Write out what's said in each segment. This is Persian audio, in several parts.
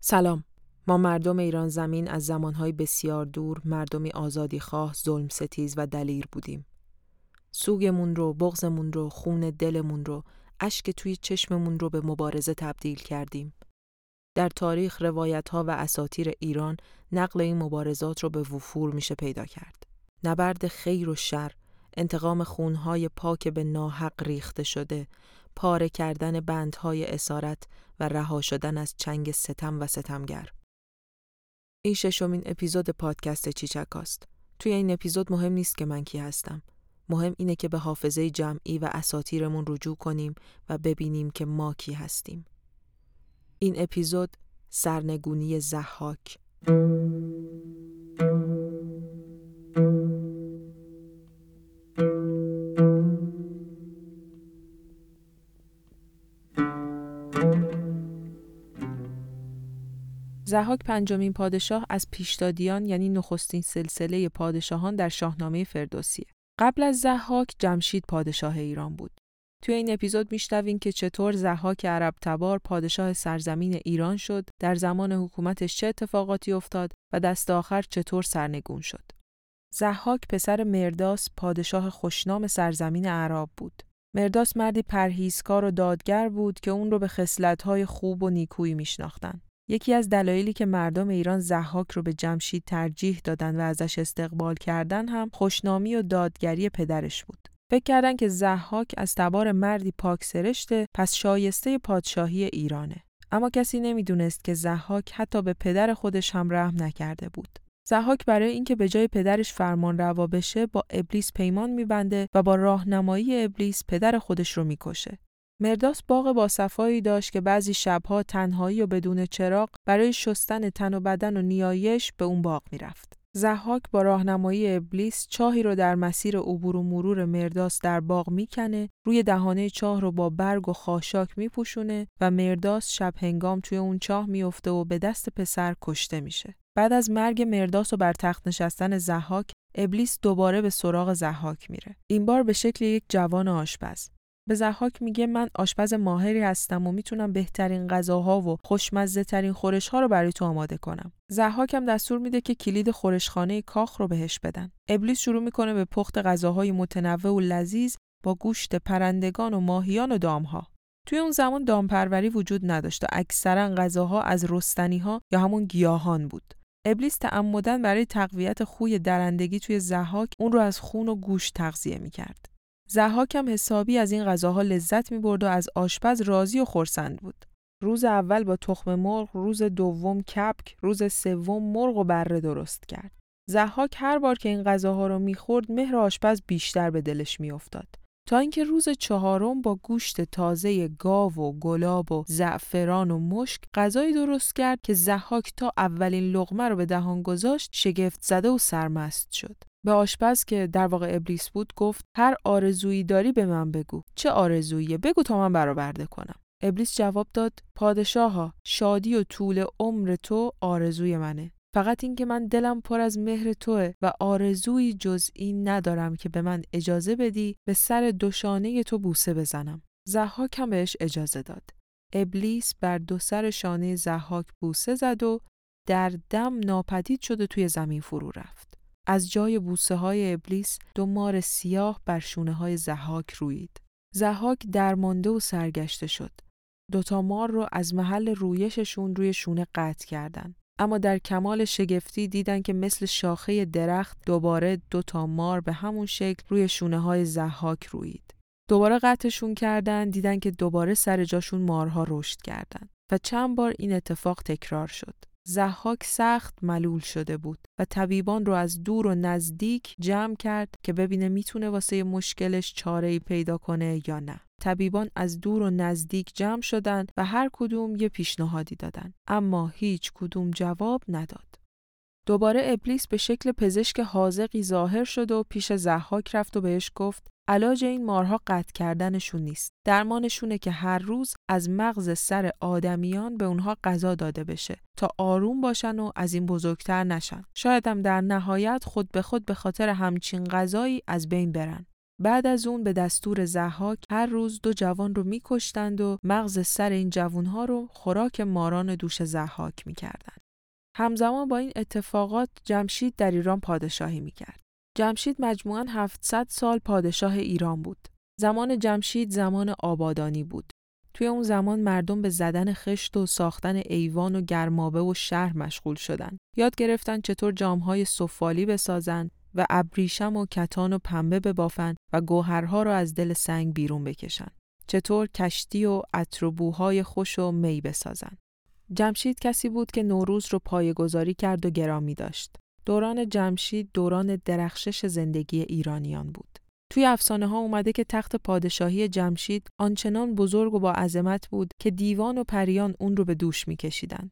سلام ما مردم ایران زمین از زمانهای بسیار دور مردمی آزادی خواه، ظلم ستیز و دلیر بودیم. سوگمون رو، بغزمون رو، خون دلمون رو، اشک توی چشممون رو به مبارزه تبدیل کردیم. در تاریخ روایت ها و اساتیر ایران نقل این مبارزات رو به وفور میشه پیدا کرد. نبرد خیر و شر، انتقام خونهای پاک به ناحق ریخته شده، پاره کردن بندهای اسارت و رها شدن از چنگ ستم و ستمگر. این ششمین اپیزود پادکست چیچکاست. توی این اپیزود مهم نیست که من کی هستم. مهم اینه که به حافظه جمعی و اساتیرمون رجوع کنیم و ببینیم که ما کی هستیم. این اپیزود سرنگونی زحاک زحاک پنجمین پادشاه از پیشدادیان یعنی نخستین سلسله پادشاهان در شاهنامه فردوسیه. قبل از زحاک جمشید پادشاه ایران بود. توی این اپیزود میشنویم که چطور زحاک عرب تبار پادشاه سرزمین ایران شد، در زمان حکومتش چه اتفاقاتی افتاد و دست آخر چطور سرنگون شد. زحاک پسر مرداس پادشاه خوشنام سرزمین عرب بود. مرداس مردی پرهیزکار و دادگر بود که اون رو به خصلت‌های خوب و نیکویی میشناختن. یکی از دلایلی که مردم ایران زحاک رو به جمشید ترجیح دادن و ازش استقبال کردن هم خوشنامی و دادگری پدرش بود. فکر کردن که زحاک از تبار مردی پاک سرشته پس شایسته پادشاهی ایرانه. اما کسی نمی‌دونست که زحاک حتی به پدر خودش هم رحم نکرده بود. زحاک برای اینکه به جای پدرش فرمان روا بشه با ابلیس پیمان میبنده و با راهنمایی ابلیس پدر خودش رو می‌کشه. مرداس باغ با صفایی داشت که بعضی شبها تنهایی و بدون چراغ برای شستن تن و بدن و نیایش به اون باغ می‌رفت. زحاک با راهنمایی ابلیس چاهی رو در مسیر عبور و مرور مرداس در باغ می‌کنه، روی دهانه چاه رو با برگ و خاشاک میپوشونه و مرداس شب هنگام توی اون چاه میفته و به دست پسر کشته میشه. بعد از مرگ مرداس و بر تخت نشستن زحاک، ابلیس دوباره به سراغ زحاک میره. این بار به شکل یک جوان آشپز. به زحاک میگه من آشپز ماهری هستم و می‌تونم بهترین غذاها و خوشمزه ترین خورش ها رو برای تو آماده کنم. زحاک هم دستور میده که کلید خورشخانه کاخ رو بهش بدن. ابلیس شروع می‌کنه به پخت غذاهای متنوع و لذیذ با گوشت پرندگان و ماهیان و دامها. توی اون زمان دامپروری وجود نداشت و اکثرا غذاها از رستنی ها یا همون گیاهان بود. ابلیس تعمدن برای تقویت خوی درندگی توی زحاک اون رو از خون و گوشت تغذیه می‌کرد. زحاک هم حسابی از این غذاها لذت می برد و از آشپز راضی و خورسند بود. روز اول با تخم مرغ، روز دوم کپک، روز سوم مرغ و بره درست کرد. زحاک هر بار که این غذاها رو می‌خورد مهر آشپز بیشتر به دلش میافتاد. تا اینکه روز چهارم با گوشت تازه گاو و گلاب و زعفران و مشک غذایی درست کرد که زحاک تا اولین لغمه رو به دهان گذاشت شگفت زده و سرمست شد. به آشپز که در واقع ابلیس بود گفت هر آرزویی داری به من بگو. چه آرزوییه؟ بگو تا من برآورده کنم. ابلیس جواب داد پادشاها شادی و طول عمر تو آرزوی منه. فقط اینکه من دلم پر از مهر توه و آرزویی جز این ندارم که به من اجازه بدی به سر دوشانه تو بوسه بزنم. زحاک هم بهش اجازه داد. ابلیس بر دو سر شانه زحاک بوسه زد و در دم ناپدید شده توی زمین فرو رفت. از جای بوسه های ابلیس دو مار سیاه بر شونه های زحاک روید. زحاک درمانده و سرگشته شد. دوتا مار رو از محل رویششون روی شونه قطع کردن. اما در کمال شگفتی دیدن که مثل شاخه درخت دوباره دوتا مار به همون شکل روی شونه های زحاک روید. دوباره قطعشون کردن دیدن که دوباره سر جاشون مارها رشد کردن و چند بار این اتفاق تکرار شد. زحاک سخت ملول شده بود و طبیبان رو از دور و نزدیک جمع کرد که ببینه می‌تونه واسه مشکلش چاره ای پیدا کنه یا نه. طبیبان از دور و نزدیک جمع شدن و هر کدوم یه پیشنهادی دادن اما هیچ کدوم جواب نداد. دوباره ابلیس به شکل پزشک حاضقی ظاهر شد و پیش زحاک رفت و بهش گفت علاج این مارها قطع کردنشون نیست. درمانشونه که هر روز از مغز سر آدمیان به اونها غذا داده بشه تا آروم باشن و از این بزرگتر نشن. شاید هم در نهایت خود به خود به خاطر همچین غذایی از بین برن. بعد از اون به دستور زحاک هر روز دو جوان رو میکشتند و مغز سر این جوانها رو خوراک ماران دوش زحاک می‌کردند. همزمان با این اتفاقات جمشید در ایران پادشاهی می‌کرد. جمشید مجموعاً 700 سال پادشاه ایران بود. زمان جمشید زمان آبادانی بود. توی اون زمان مردم به زدن خشت و ساختن ایوان و گرمابه و شهر مشغول شدن. یاد گرفتن چطور جامهای سفالی بسازن و ابریشم و کتان و پنبه ببافن و گوهرها را از دل سنگ بیرون بکشن. چطور کشتی و عطر خوش و می بسازن. جمشید کسی بود که نوروز رو پایگذاری کرد و گرامی داشت. دوران جمشید دوران درخشش زندگی ایرانیان بود. توی افسانه ها اومده که تخت پادشاهی جمشید آنچنان بزرگ و با عظمت بود که دیوان و پریان اون رو به دوش میکشیدند.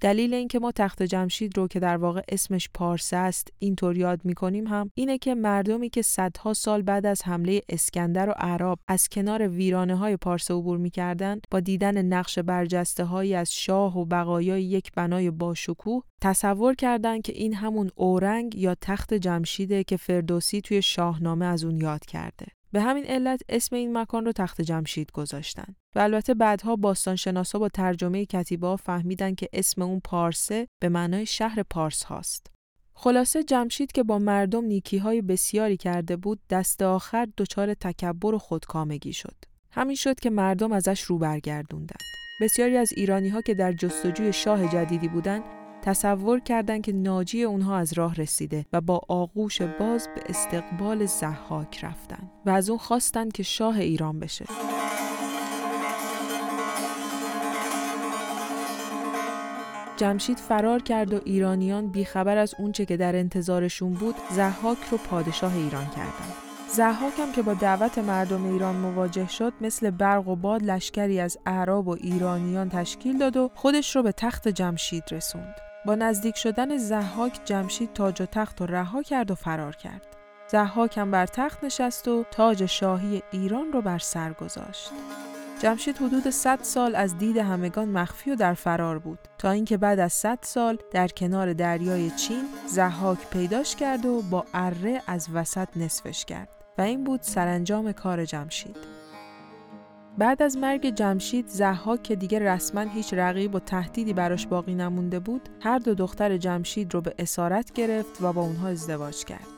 دلیل اینکه ما تخت جمشید رو که در واقع اسمش پارسه است اینطور یاد می‌کنیم هم اینه که مردمی که صدها سال بعد از حمله اسکندر و عرب از کنار ویرانه های پارسه عبور می‌کردند با دیدن نقش برجسته هایی از شاه و بقایای یک بنای باشکوه تصور کردند که این همون اورنگ یا تخت جمشیده که فردوسی توی شاهنامه از اون یاد کرده. به همین علت اسم این مکان رو تخت جمشید گذاشتن و البته بعدها باستانشناسا با ترجمه کتیبا فهمیدن که اسم اون پارسه به معنای شهر پارس هاست. خلاصه جمشید که با مردم نیکی های بسیاری کرده بود دست آخر دچار تکبر و خودکامگی شد. همین شد که مردم ازش رو برگردوندن. بسیاری از ایرانی ها که در جستجوی شاه جدیدی بودند تصور کردند که ناجی اونها از راه رسیده و با آغوش باز به استقبال زحاک رفتن و از اون خواستند که شاه ایران بشه. جمشید فرار کرد و ایرانیان بیخبر از اونچه که در انتظارشون بود زحاک رو پادشاه ایران کردند. زحاک هم که با دعوت مردم ایران مواجه شد مثل برق و باد لشکری از اعراب و ایرانیان تشکیل داد و خودش رو به تخت جمشید رسوند. با نزدیک شدن زحاک جمشید تاج و تخت و رها کرد و فرار کرد. زحاک هم بر تخت نشست و تاج شاهی ایران رو بر سر گذاشت. جمشید حدود 100 سال از دید همگان مخفی و در فرار بود تا اینکه بعد از 100 سال در کنار دریای چین زحاک پیداش کرد و با اره از وسط نصفش کرد و این بود سرانجام کار جمشید. بعد از مرگ جمشید زحاک که دیگه رسما هیچ رقیب و تهدیدی براش باقی نمونده بود هر دو دختر جمشید رو به اسارت گرفت و با اونها ازدواج کرد.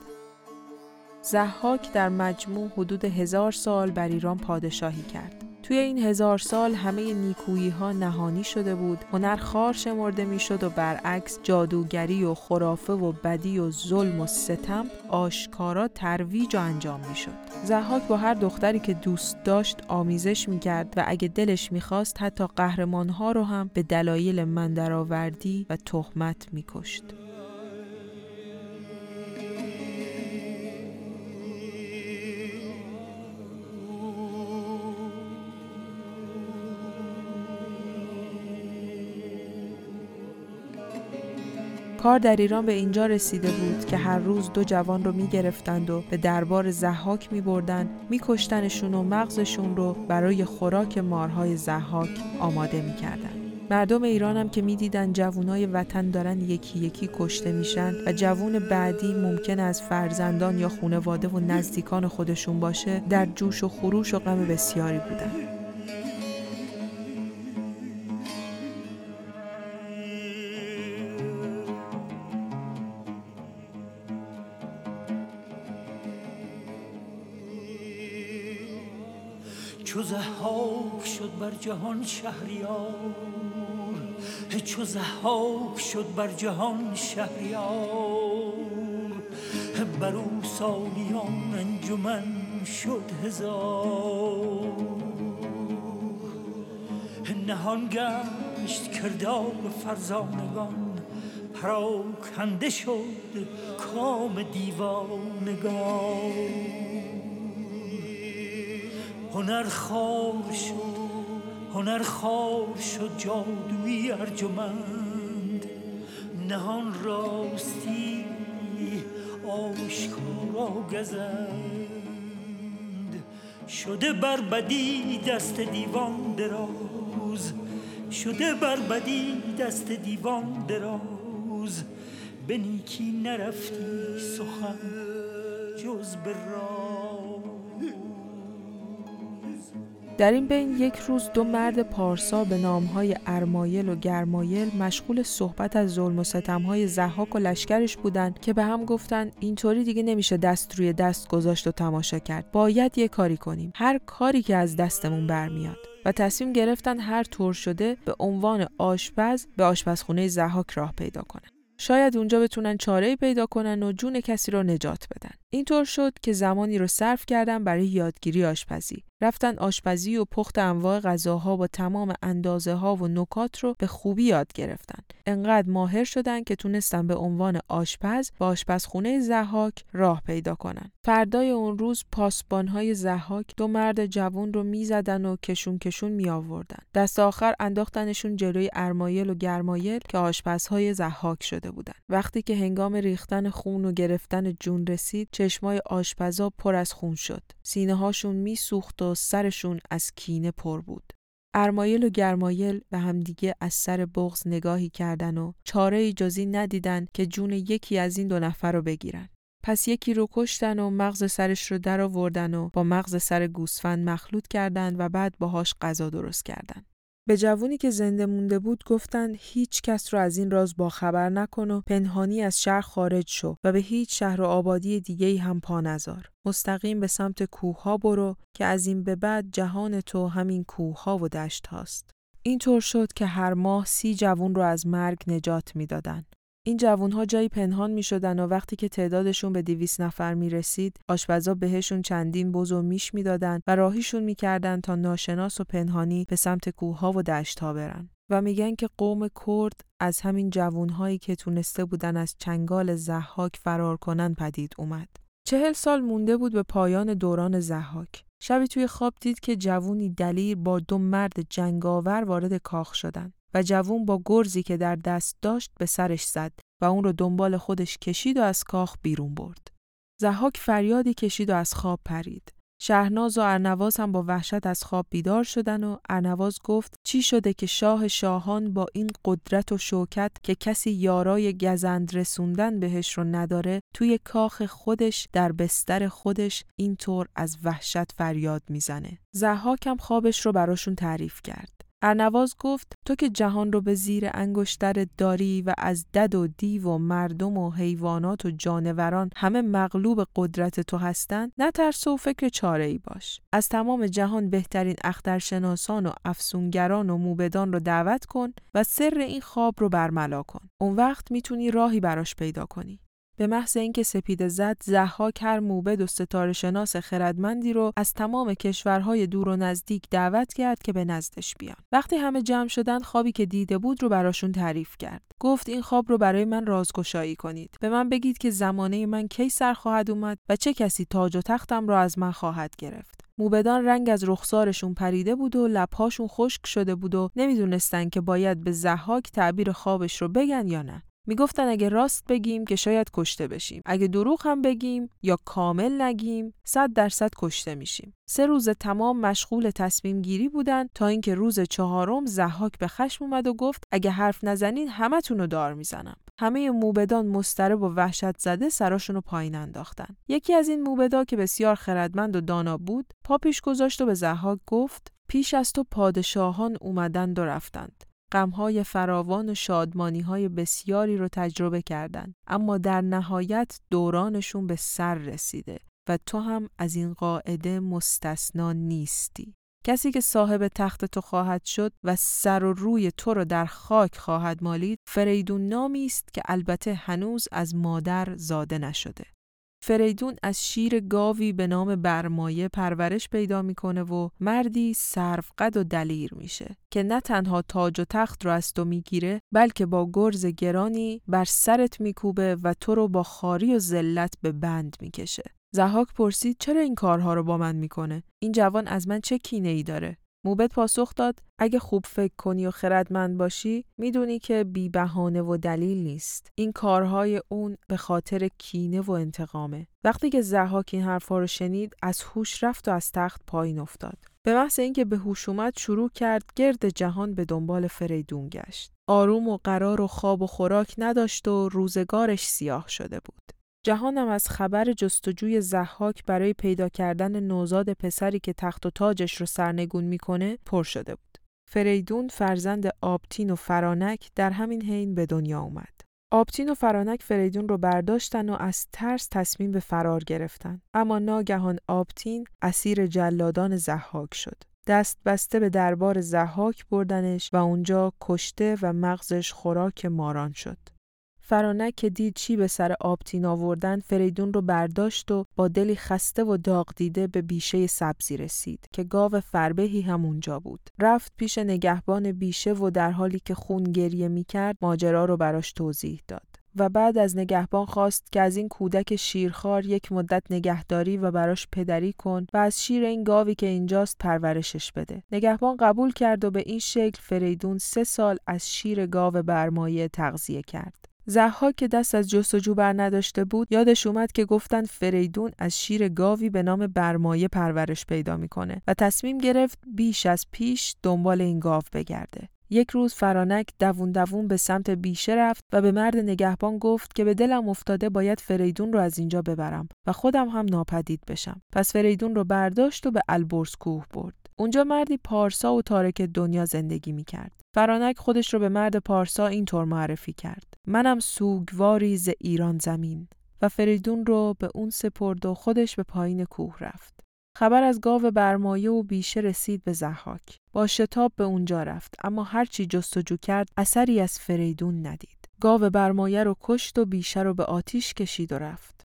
زحاک در مجموع حدود هزار سال بر ایران پادشاهی کرد. توی این هزار سال همه نیکویی ها نهانی شده بود هنر خار شمرده می‌شد و برعکس جادوگری و خرافه و بدی و ظلم و ستم آشکارا ترویج و انجام می‌شد. زحاک با هر دختری که دوست داشت آمیزش می‌کرد و اگه دلش می‌خواست حتی قهرمانها رو هم به دلایل مندرآوردی و تهمت میکشت. کار در ایران به اینجا رسیده بود که هر روز دو جوان رو می‌گرفتند و به دربار زحاک می بردن می کشتنشون و مغزشون رو برای خوراک مارهای زحاک آماده می کردن. مردم ایران هم که می‌دیدن جوانای وطن دارن یکی یکی کشته میشن و جوون بعدی ممکن از فرزندان یا خونواده و نزدیکان خودشون باشه در جوش و خروش و غم بسیاری بودن. شد بر جهان شهریار. چو زحاک شد بر جهان شهریار. بر او سالیان انجمن شد هزار. نهان گشت کردار فرزانگان پراکنده شد کام دیوانگان. هنر خار شد هنر خار شد جادوی ارجمند نهان راستی آشکارا گزند. شده بر بدی دست دیوان دراز شده بر بدی دست دیوان دراز. به نیکی نرفتی سخن جز به در این بین یک روز دو مرد پارسا به نامهای ارمایل و گرمایل مشغول صحبت از ظلم و ستمهای زحاک و لشکرش بودند که به هم گفتن اینطوری دیگه نمیشه دست روی دست گذاشت و تماشا کرد. باید یه کاری کنیم. هر کاری که از دستمون برمیاد. و تصمیم گرفتن هر طور شده به عنوان آشپز به آشپزخونه زحاک راه پیدا کنن. شاید اونجا بتونن چاره پیدا کنن و جون کسی رو نجات بدن. اینطور شد که زمانی رو صرف کردن برای یادگیری آشپزی. رفتن آشپزی و پخت انواع غذاها با تمام اندازه ها و نکات رو به خوبی یاد گرفتن. انقدر ماهر شدن که تونستن به عنوان آشپز با آشپزخونه زحاک راه پیدا کنن. فردای اون روز پاسبانهای زحاک دو مرد جوون رو می‌زدن و کشون کشون می آوردن. دست آخر انداختنشون جلوی ارمایل و گرمایل که آشپزهای زحاک شده بودن. وقتی که هنگام ریختن خون و گرفتن جون رسید چشمای آشپزا پر از خون شد. سینه هاشون میسوخت و سرشون از کینه پر بود. ارمایل و گرمایل به همدیگه از سر بغز نگاهی کردن و چاره جزی ندیدن که جون یکی از این دو نفر رو بگیرن. پس یکی رو کشتن و مغز سرش رو در آوردن و با مغز سر گوسفند مخلوط کردند و بعد باهاش غذا درست کردند. به جوونی که زنده مونده بود گفتند هیچ کس رو از این راز باخبر نکن و پنهانی از شهر خارج شو و به هیچ شهر و آبادی دیگه هم پا نزار. مستقیم به سمت کوه ها برو که از این به بعد جهان تو همین کوه ها و دشت هاست. اینطور شد که هر ماه سی جوون رو از مرگ نجات می‌دادند. این جوانها جایی پنهان می شدن و وقتی که تعدادشون به دیویس نفر می رسید آشپزا بهشون چندین بز و میش می دادن و راهیشون می کردن تا ناشناس و پنهانی به سمت کوهها و دشتها برن. و میگن که قوم کرد از همین جوانهایی که تونسته بودن از چنگال زحاک فرار کنن پدید اومد. چهل سال مونده بود به پایان دوران زحاک. شبی توی خواب دید که جوونی دلیر با دو مرد جنگاور وارد کاخ شدن. و جوون با گرزی که در دست داشت به سرش زد و اون رو دنبال خودش کشید و از کاخ بیرون برد. زحاک فریادی کشید و از خواب پرید. شهرناز و ارنواز هم با وحشت از خواب بیدار شدن و ارنواز گفت چی شده که شاه شاهان با این قدرت و شوکت که کسی یارای گزند رسوندن بهش رو نداره توی کاخ خودش در بستر خودش اینطور از وحشت فریاد می‌زنه. زحاک هم خوابش رو براشون تعریف کرد. ارنواز گفت تو که جهان رو به زیر انگشتر داری و از دد و دیو و مردم و حیوانات و جانوران همه مغلوب قدرت تو هستند نترس و فکر چاره ای باش. از تمام جهان بهترین اخترشناسان و افسونگران و موبدان رو دعوت کن و سر این خواب رو برملا کن. اون وقت می‌تونی راهی براش پیدا کنی. به محض اینکه سپیده زد زحاک هر موبد و ستاره شناس خردمندی رو از تمام کشورهای دور و نزدیک دعوت کرد که به نزدش بیان. وقتی همه جمع شدن خوابی که دیده بود رو براشون تعریف کرد. گفت این خواب رو برای من رازگشایی کنید. به من بگید که زمانه من کی سر خواهد اومد و چه کسی تاج و تختم را از من خواهد گرفت. موبدان رنگ از رخسارشون پریده بود و لبهاشون خشک شده بود و نمی‌دونستن که باید به زحاک تعبیر خوابش رو بگن یا نه. می‌گفتن اگه راست بگیم که شاید کشته بشیم. اگه دروغ هم بگیم یا کامل نگیم صد درصد کشته میشیم. سه روز تمام مشغول تصمیم گیری بودن تا اینکه روز چهارم زحاک به خشم اومد و گفت اگه حرف نزنین همتون رو دار می‌زنم. همه موبدان مسترب و وحشت زده سراشون رو پایین انداختن. یکی از این موبدا که بسیار خردمند و دانا بود پا پیش گذاشت و به زحاک گفت پیش از تو پادشاهان اومدند و رفتند. غمهای فراوان و شادمانیهای بسیاری رو تجربه کردند. اما در نهایت دورانشون به سر رسیده و تو هم از این قاعده مستثنا نیستی. کسی که صاحب تخت تو خواهد شد و سر و روی تو رو در خاک خواهد مالید فریدون نامی است که البته هنوز از مادر زاده نشده. فریدون از شیر گاوی به نام برمایه پرورش پیدا می‌کنه و مردی سرفقد و دلیر میشه که نه تنها تاج و تخت رو از تو می‌گیره بلکه با گرز گرانی بر سرت میکوبه و تو رو با خاری و ذلت به بند می‌کشه. زحاک پرسید چرا این کارها رو با من می‌کنه؟ این جوان از من چه کینه ای داره؟ موبت پاسخ داد اگه خوب فکر کنی و خردمند باشی می‌دونی که بی بهانه و دلیل نیست. این کارهای اون به خاطر کینه و انتقامه. وقتی که زحاک این حرفا رو شنید از هوش رفت و از تخت پایین افتاد. به محض اینکه به هوش اومد شروع کرد گرد جهان به دنبال فریدون گشت. آروم و قرار و خواب و خوراک نداشت و روزگارش سیاه شده بود. جهانم از خبر جستجوی زحاک برای پیدا کردن نوزاد پسری که تخت و تاجش رو سرنگون می‌کنه پر شده بود. فریدون فرزند آبتین و فرانک در همین حین به دنیا اومد. آبتین و فرانک فریدون رو برداشتن و از ترس تصمیم به فرار گرفتن. اما ناگهان آبتین اسیر جلادان زحاک شد. دست بسته به دربار زحاک بردنش و اونجا کشته و مغزش خوراک ماران شد. فرانک که دید چی به سر آبتین آوردن فریدون رو برداشت و با دلی خسته و داغ دیده به بیشه سبزی رسید که گاو فربهی هم اونجا بود. رفت پیش نگهبان بیشه و در حالی که خون گریه می‌کرد ماجرا رو براش توضیح داد. و بعد از نگهبان خواست که از این کودک شیرخوار یک مدت نگهداری و براش پدری کن و از شیر این گاوی که اینجاست پرورشش بده. نگهبان قبول کرد و به این شکل فریدون سه سال از شیر گاو برمایه تغذیه کرد. زحاک که دست از جستجو بر نداشته بود یادش اومد که گفتن فریدون از شیر گاوی به نام برمایه پرورش پیدا می‌کنه و تصمیم گرفت بیش از پیش دنبال این گاو بگرده. یک روز فرانک دوون دوون به سمت بیشه رفت و به مرد نگهبان گفت که به دلم افتاده باید فریدون رو از اینجا ببرم و خودم هم ناپدید بشم. پس فریدون رو برداشت و به البرز کوه برد. اونجا مردی پارسا و تارک دنیا زندگی می کرد. فرانک خودش رو به مرد پارسا اینطور معرفی کرد. منم سوگواری ز ایران زمین و فریدون رو به اون سپرد و خودش به پایین کوه رفت. خبر از گاو برمایه و بیشه رسید به زحاک. با شتاب به اونجا رفت اما هرچی جستجو کرد اثری از فریدون ندید. گاو برمایه رو کشت و بیشه رو به آتیش کشید و رفت.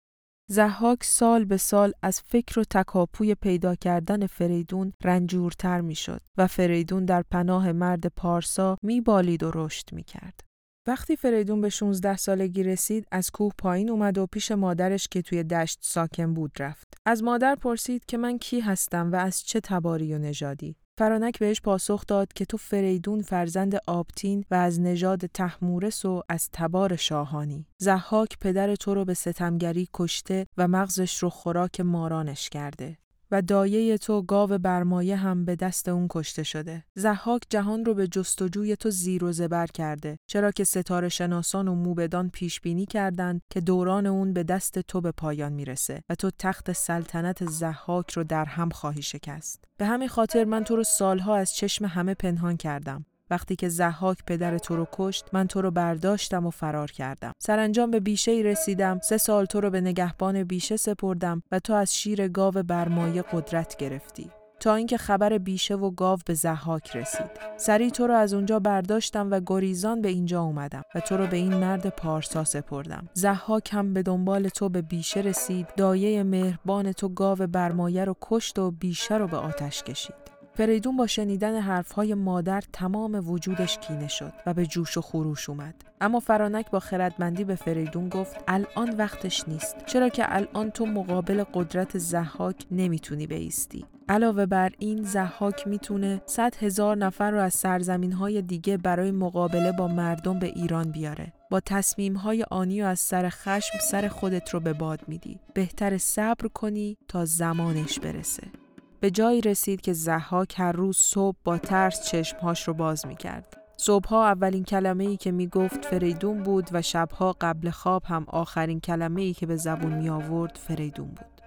زحاک سال به سال از فکر و تکاپوی پیدا کردن فریدون رنجورتر می‌شد و فریدون در پناه مرد پارسا میبالید و رشد می‌کرد. وقتی فریدون به 16 سالگی رسید از کوه پایین اومد و پیش مادرش که توی دشت ساکن بود رفت. از مادر پرسید که من کی هستم و از چه تباری و نژادی. فرانک بهش پاسخ داد که تو فریدون فرزند آبتین و از نژاد تحمورس و از تبار شاهانی. زحاک پدر تو رو به ستمگری کشته و مغزش رو خوراک مارانش کرده. و دایه تو گاو برمایه هم به دست اون کشته شده. زحاک جهان رو به جستجوی تو زیر و زبر کرده چرا که ستاره شناسان و موبدان پیش بینی کردند که دوران اون به دست تو به پایان می‌رسه و تو تخت سلطنت زحاک رو در هم خواهی شکست. به همین خاطر من تو رو سالها از چشم همه پنهان کردم وقتی که زحاک پدر تو رو کشت من تو رو برداشتم و فرار کردم. سرانجام به بیشه ای رسیدم سه سال تو رو به نگهبان بیشه سپردم و تو از شیر گاو برمایه قدرت گرفتی. تا اینکه خبر بیشه و گاو به زحاک رسید. سری تو رو از اونجا برداشتم و گریزان به اینجا اومدم و تو رو به این مرد پارسا سپردم. زحاک هم به دنبال تو به بیشه رسید دایه مهربان تو گاو برمایه رو کشت و بیشه رو به آتش کشید. فریدون با شنیدن حرفهای مادر تمام وجودش کینه شد و به جوش و خروش اومد. اما فرانک با خردمندی به فریدون گفت الان وقتش نیست چرا که الان تو مقابل قدرت زحاک نمی‌تونی بیستی. علاوه بر این زحاک می‌تونه صد هزار نفر رو از سرزمین های دیگه برای مقابله با مردم به ایران بیاره. با تصمیم های آنی و از سر خشم سر خودت رو به باد میدی. بهتر صبر کنی تا زمانش برسه. به جایی رسید که زحاک هر روز صبح با ترس چشمهاش رو باز می کرد. صبحها اولین کلمه ای که می گفت فریدون بود و شبها قبل خواب هم آخرین کلمه ای که به زبون می آورد فریدون بود.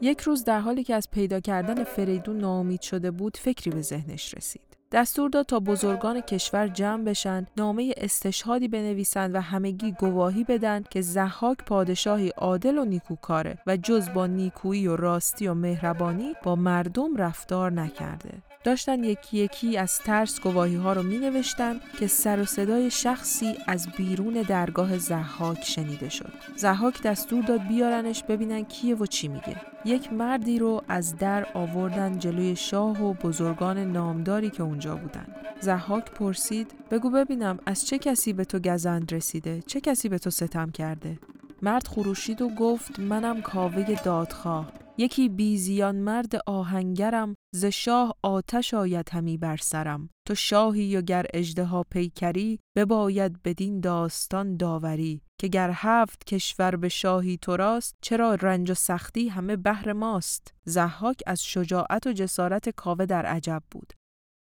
یک روز در حالی که از پیدا کردن فریدون ناامید شده بود فکری به ذهنش رسید. دستور داد تا بزرگان کشور جمع بشن نامه استشهادی بنویسند و همگی گواهی بدن که زحاک پادشاهی عادل و نیکوکاره و جز با نیکویی و راستی و مهربانی با مردم رفتار نکرده. داشتن یکی یکی از ترس گواهی ها رو می نوشتن که سر و صدای شخصی از بیرون درگاه زحاک شنیده شد. زحاک دستور داد بیارنش ببینن کیه و چی میگه. یک مردی رو از در آوردن جلوی شاه و بزرگان نامداری که اونجا بودن. زحاک پرسید بگو ببینم از چه کسی به تو گزند رسیده؟ چه کسی به تو ستم کرده؟ مرد خروشید و گفت منم کاوه دادخواه یکی بیزیان مرد آهنگرم ز شاه آتش آید همی بر سرم. تو شاهی و گر اژدها پیکری بباید بدین داستان داوری. که گر هفت کشور به شاهی تو راست چرا رنج و سختی همه بهر ماست؟ زحاک از شجاعت و جسارت کاوه در عجب بود.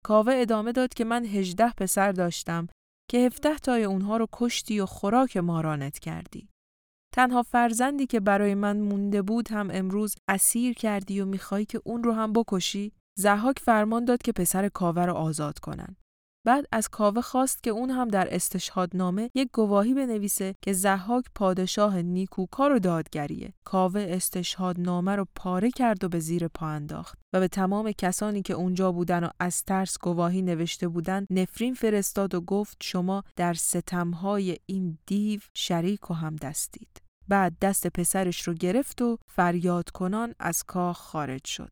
کاوه ادامه داد که من هجده پسر داشتم که هفته تای اونها رو کشتی و خوراک مارانت کردی. تنها فرزندی که برای من مونده بود هم امروز اسیر کردی و می‌خوای که اون رو هم بکشی؟ زحاک فرمان داد که پسر کاوه رو آزاد کنن. بعد از کاوه خواست که اون هم در استشهادنامه یک گواهی بنویسه که زحاک پادشاه نیکوکار و دادگریه. کاوه استشهادنامه رو پاره کرد و به زیر پا انداخت و به تمام کسانی که اونجا بودن و از ترس گواهی نوشته بودن نفرین فرستاد و گفت شما در ستمهای این دیو شریک و هم دستید. بعد دست پسرش رو گرفت و فریاد کنان از کاخ خارج شد.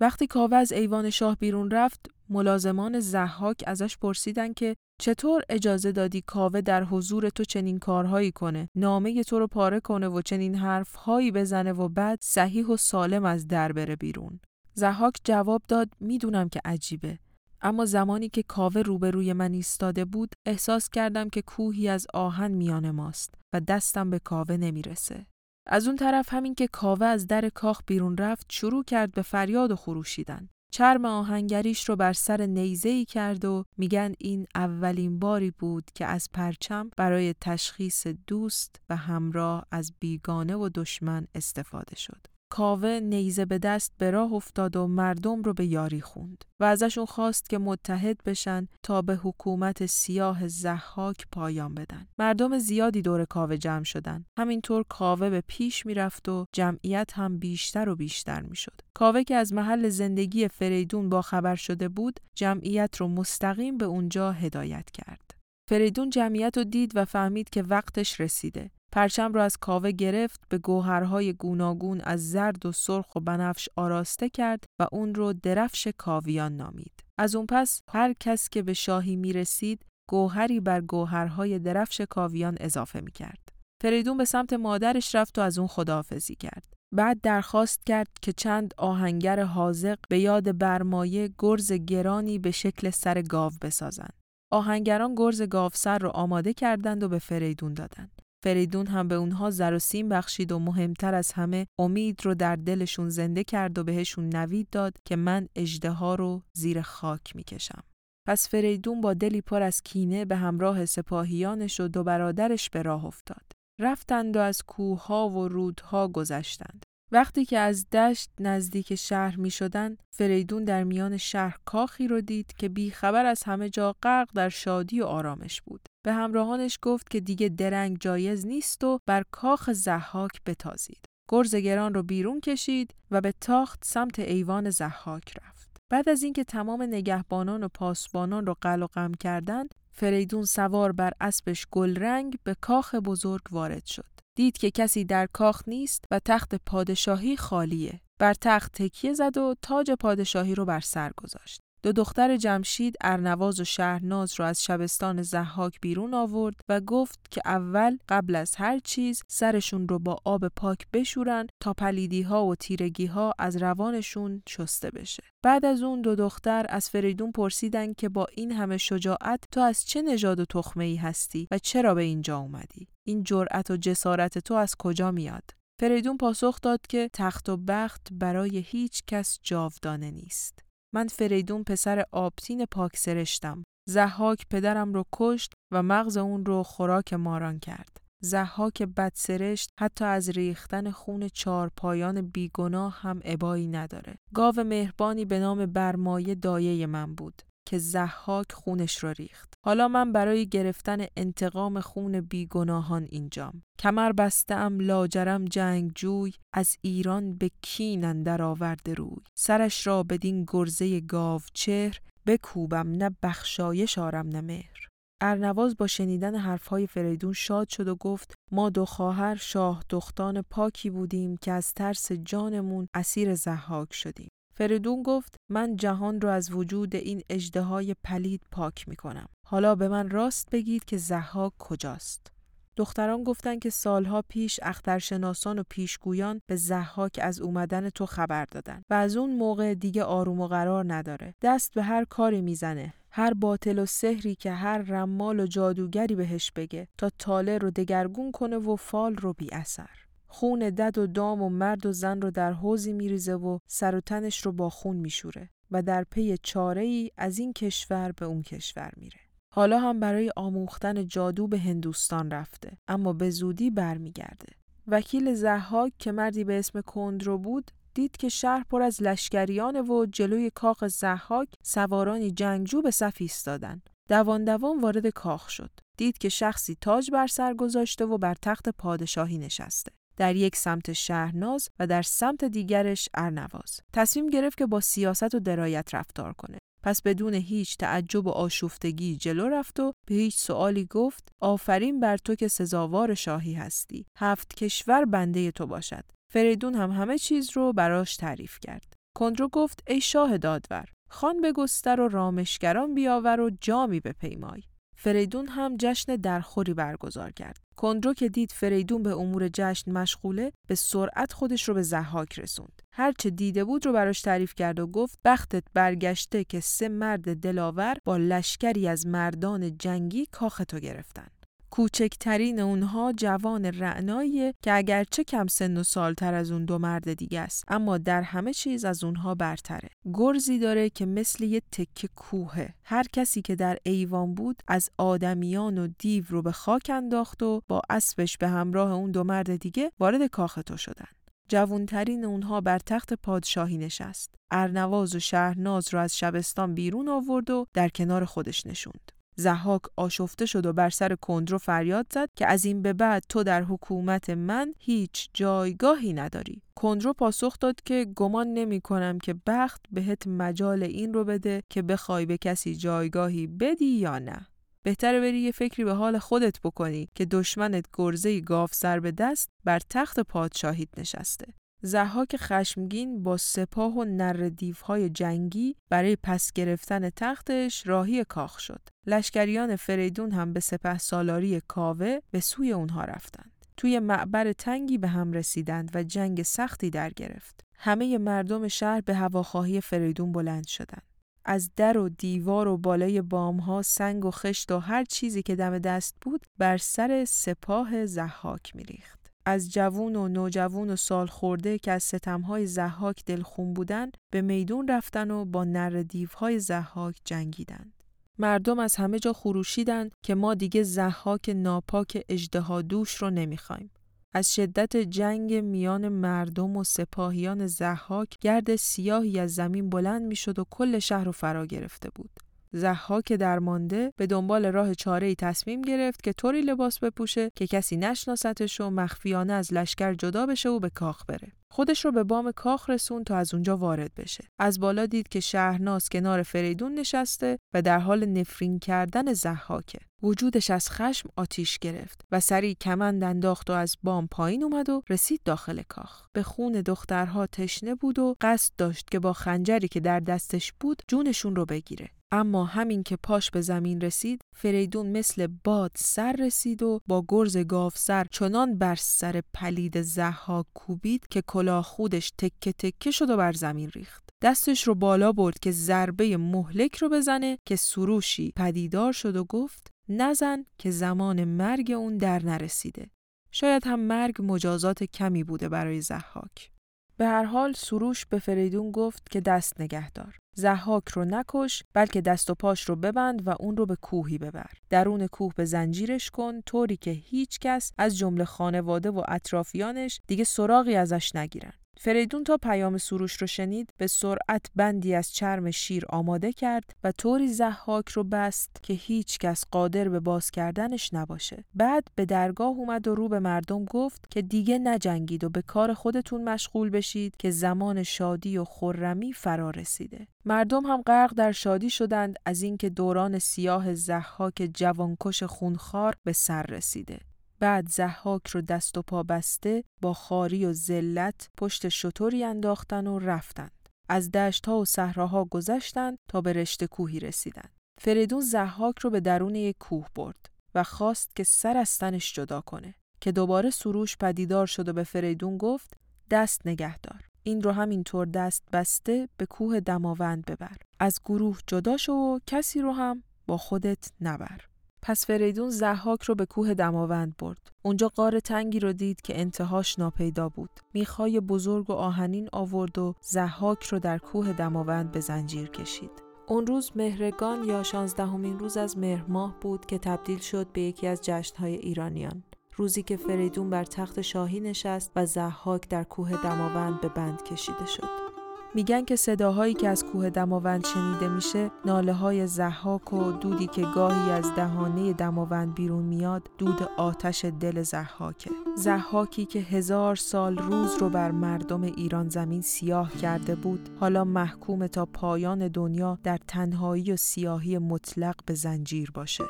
وقتی کاوه از ایوان شاه بیرون رفت، ملازمان زحاک ازش پرسیدن که چطور اجازه دادی کاوه در حضور تو چنین کارهایی کنه، نامه تو رو پاره کنه و چنین حرفهایی بزنه و بعد صحیح و سالم از در بره بیرون. زحاک جواب داد می‌دونم که عجیبه. اما زمانی که کاوه روبروی من ایستاده بود احساس کردم که کوهی از آهن میان ماست و دستم به کاوه نمی‌رسه. از اون طرف همین که کاوه از در کاخ بیرون رفت شروع کرد به فریاد و خروشیدن. چرم آهنگریش رو بر سر نیزه ای کرد و میگن این اولین باری بود که از پرچم برای تشخیص دوست و همراه از بیگانه و دشمن استفاده شد. کاوه نیزه به دست به راه افتاد و مردم رو به یاری خوند و ازشون خواست که متحد بشن تا به حکومت سیاه زحاک پایان بدن. مردم زیادی دور کاوه جمع شدن. همینطور کاوه به پیش می‌رفت و جمعیت هم بیشتر و بیشتر می‌شد. کاوه که از محل زندگی فریدون با خبر شده بود، جمعیت رو مستقیم به اونجا هدایت کرد. فریدون جمعیت رو دید و فهمید که وقتش رسیده. پرچم را از کاوه گرفت به گوهرهای گوناگون از زرد و سرخ و بنفش آراسته کرد و اون رو درفش کاویان نامید. از اون پس هر کس که به شاهی می رسید گوهری بر گوهرهای درفش کاویان اضافه می کرد. فریدون به سمت مادرش رفت و از اون خداحافظی کرد. بعد درخواست کرد که چند آهنگر حاضق به یاد برمایه گرز گرانی به شکل سر گاو بسازند. آهنگران گرز گاوسر رو آماده کردند و به فریدون دادند. فریدون هم به اونها زر و سیم بخشید و مهمتر از همه امید رو در دلشون زنده کرد و بهشون نوید داد که من اجده رو زیر خاک می‌کشم. پس فریدون با دلی پر از کینه به همراه سپاهیانش و دو برادرش به راه افتاد. رفتند و از کوهها و رودها گذشتند. وقتی که از دشت نزدیک شهر می شدن، فریدون در میان شهر کاخی رو دید که بیخبر از همه جا غرق در شادی و آرامش بود. به همراهانش گفت که دیگه درنگ جایز نیست و بر کاخ زحاک بتازید. گرز گران رو بیرون کشید و به تاخت سمت ایوان زحاک رفت. بعد از اینکه تمام نگهبانان و پاسبانان رو قل و قم کردند، فریدون سوار بر اسبش گلرنگ به کاخ بزرگ وارد شد. دید که کسی در کاخ نیست و تخت پادشاهی خالیه. بر تخت تکیه زد و تاج پادشاهی رو بر سر گذاشت. دو دختر جمشید ارنواز و شهرناز را از شبستان زحاک بیرون آورد و گفت که اول قبل از هر چیز سرشون رو با آب پاک بشورن تا پلیدی ها و تیرگی ها از روانشون شسته بشه. بعد از اون دو دختر از فریدون پرسیدن که با این همه شجاعت تو از چه نژاد و تخمه ای هستی و چرا به اینجا اومدی؟ این جرأت و جسارت تو از کجا میاد؟ فریدون پاسخ داد که تخت و بخت برای هیچ کس جاودانه نیست. من فریدون پسر آبتین پاک سرشتم. زحاک پدرم رو کشت و مغز اون رو خوراک ماران کرد. زحاک بدسرشت حتی از ریختن خون چار پایان بیگناه هم عبایی نداره. گاو مهربانی به نام برمایه دایه من بود. که زحاک خونش رو ریخت. حالا من برای گرفتن انتقام خون بیگناهان اینجام. کمر بستم لاجرم جنگجوی از ایران به کین اندر آورده روی. سرش را بدین گرزه گاو چهر بکوبم نه بخشایش آرم نه مهر. ارنواز با شنیدن حرفهای فریدون شاد شد و گفت ما دو خواهر شاه دختان پاکی بودیم که از ترس جانمون اسیر زحاک شدیم. فریدون گفت من جهان رو از وجود این های پلید پاک می کنم. حالا به من راست بگید که زحاک کجاست؟ دختران گفتند که سالها پیش اخترشناسان و پیشگویان به زحاک از اومدن تو خبر دادن و از اون موقع دیگه آروم و قرار نداره. دست به هر کاری می‌زنه. هر باطل و سحری که هر رمال و جادوگری بهش بگه تا تاله رو دگرگون کنه و فال رو بی اثر. خون دد و دام و مرد و زن رو در حوزی میریزه و سر و تنش رو با خون میشوره و در پی چاره ای از این کشور به اون کشور میره. حالا هم برای آموختن جادو به هندوستان رفته اما به زودی برمیگرده. وکیل زحاک که مردی به اسم کندرو بود دید که شهر پر از لشکریان و جلوی کاخ زحاک سوارانی جنگجو به صف ایستادند. دوان دوان وارد کاخ شد. دید که شخصی تاج بر سر گذاشته و بر تخت پادشاهی نشسته. در یک سمت شهرناز و در سمت دیگرش ارنواز. تصمیم گرفت که با سیاست و درایت رفتار کنه. پس بدون هیچ تعجب و آشفتگی جلو رفت و به هیچ سوالی گفت آفرین بر تو که سزاوار شاهی هستی هفت کشور بنده تو باشد فریدون هم همه چیز رو براش تعریف کرد کندرو گفت ای شاه دادور خان بگستر و رامشگران بیاور و جامی به پیمای فریدون هم جشن درخوری برگزار کرد. کندرو که دید فریدون به امور جشن مشغوله به سرعت خودش رو به زحاک رسوند. هرچه دیده بود رو براش تعریف کرد و گفت بختت برگشته که سه مرد دلاور با لشکری از مردان جنگی کاخ تو گرفتن. کوچکترین اونها جوان رعناییه که اگرچه کم سن و سالتر از اون دو مرد دیگه است اما در همه چیز از اونها برتره گرزی داره که مثل یه تکه کوهه هر کسی که در ایوان بود از آدمیان و دیو رو به خاک انداخت و با اسبش به همراه اون دو مرد دیگه وارد کاخ تو شدن جوانترین اونها بر تخت پادشاهی نشست. ارنواز و شهرناز رو از شبستان بیرون آورد و در کنار خودش نشوند. زحاک آشفته شد و بر سر کندرو فریاد زد که از این به بعد تو در حکومت من هیچ جایگاهی نداری. کندرو پاسخ داد که گمان نمی کنم که بخت بهت مجال این رو بده که بخوای به کسی جایگاهی بدی یا نه. بهتره بری یه فکری به حال خودت بکنی که دشمنت گرزه گاف سر به دست بر تخت پادشاهیت نشسته. زحاک خشمگین با سپاه و نر دیوهای جنگی برای پس گرفتن تختش راهی کاخ شد. لشکریان فریدون هم به سپه سالاری کاوه به سوی اونها رفتند. توی معبر تنگی به هم رسیدند و جنگ سختی در گرفت. همه مردم شهر به هواخواهی فریدون بلند شدند. از در و دیوار و بالای بامها سنگ و خشت و هر چیزی که دم دست بود بر سر سپاه زحاک میریخت. از جوون و نوجوون و سال خورده که از ستمهای زحاک دلخون بودن به میدون رفتن و با نر دیوهای زحاک جنگیدند. مردم از همه جا خروشیدند که ما دیگه زحاک ناپاک اجدها دوش رو نمی‌خوایم. از شدت جنگ میان مردم و سپاهیان زحاک گرد سیاهی از زمین بلند می‌شد و کل شهر رو فرا گرفته بود. زحاک درمانده به دنبال راه چاره ای تصمیم گرفت که طوری لباس بپوشه که کسی نشناستش و مخفیانه از لشکر جدا بشه و به کاخ بره. خودش رو به بام کاخ رسون تا از اونجا وارد بشه. از بالا دید که شهرناز کنار فریدون نشسته و در حال نفرین کردن زحاکه. وجودش از خشم آتیش گرفت و سریع کمند انداخت و از بام پایین اومد و رسید داخل کاخ. به خون دخترها تشنه بود و قصد داشت که با خنجری که در دستش بود جونشون رو بگیره. اما همین که پاش به زمین رسید فریدون مثل باد سر رسید و با گرز گاف سر چنان بر سر پلید زحاک کوبید که کلاه خودش تکه تکه شد و بر زمین ریخت. دستش رو بالا برد که ضربه مهلک رو بزنه که سروشی پدیدار شد و گفت نزن که زمان مرگ اون در نرسیده. شاید هم مرگ مجازات کمی بوده برای زحاک. به هر حال سروش به فریدون گفت که دست نگه دار. زحاک رو نکش بلکه دست و پاش رو ببند و اون رو به کوهی ببر. درون کوه به زنجیرش کن طوری که هیچ کس از جمله خانواده و اطرافیانش دیگه سراغی ازش نگیرن. فریدون تا پیام سروش رو شنید به سرعت بندی از چرم شیر آماده کرد و طوری زحاک رو بست که هیچ کس قادر به باز کردنش نباشه. بعد به درگاه اومد و رو به مردم گفت که دیگه نجنگید و به کار خودتون مشغول بشید که زمان شادی و خرمی فرا رسیده. مردم هم غرق در شادی شدند از اینکه دوران سیاه زحاک جوانکش خونخوار به سر رسیده. بعد زحاک رو دست و پا بسته با خاری و ذلت پشت شطوری انداختن و رفتند. از دشت ها و صحراها گذشتند تا به رشته کوهی رسیدند. فریدون زحاک رو به درون یک کوه برد و خواست که سر از تنش جدا کنه که دوباره سروش پدیدار شد و به فریدون گفت دست نگهدار. این رو همینطور دست بسته به کوه دماوند ببر. از گروه جدا شو و کسی رو هم با خودت نبر. پس فریدون زحاک رو به کوه دماوند برد. اونجا قار تنگی رو دید که انتهاش ناپیدا بود. میخای بزرگ و آهنین آورد و زحاک رو در کوه دماوند به زنجیر کشید. اون روز مهرگان یا شانزدهمین روز از مهر ماه بود که تبدیل شد به یکی از جشنهای ایرانیان. روزی که فریدون بر تخت شاهی نشست و زحاک در کوه دماوند به بند کشیده شد. میگن که صداهایی که از کوه دماوند شنیده میشه ناله های زحاک و دودی که گاهی از دهانه دماوند بیرون میاد دود آتش دل زحاکه زحاکی که هزار سال روز رو بر مردم ایران زمین سیاه کرده بود حالا محکوم تا پایان دنیا در تنهایی و سیاهی مطلق به زنجیر باشه.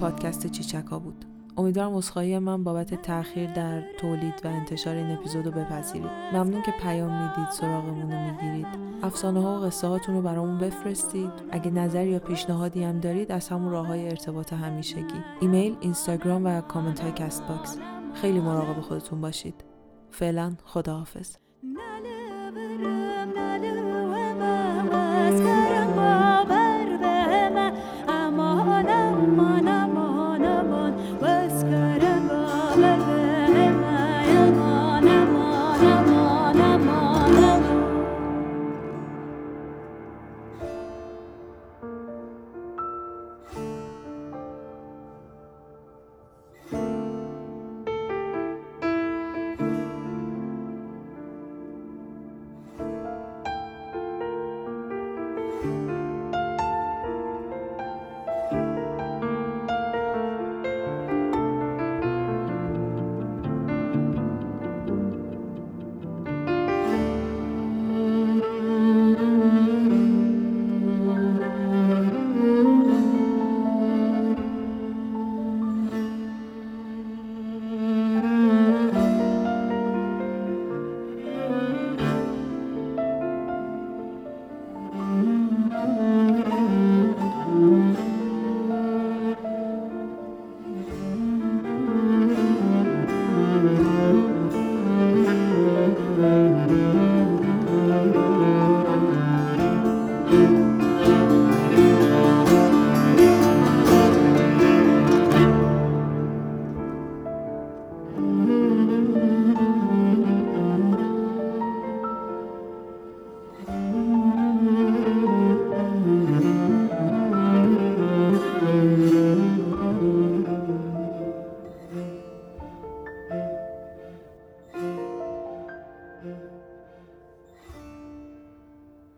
پادکست چیچکا بود. امیدوارم عذرخواهی من بابت تاخیر در تولید و انتشار این اپیزود رو بپذیرید. ممنون که پیام می‌دید سراغمون رو می‌گیرید. افسانه ها و قصه هاتون رو برامون بفرستید. اگه نظر یا پیشنهادی هم دارید از همون راه های ارتباط همیشگی. ایمیل اینستاگرام و کامنت های کست باکس. خیلی مراقب خودتون باشید. فعلا خداحافظ.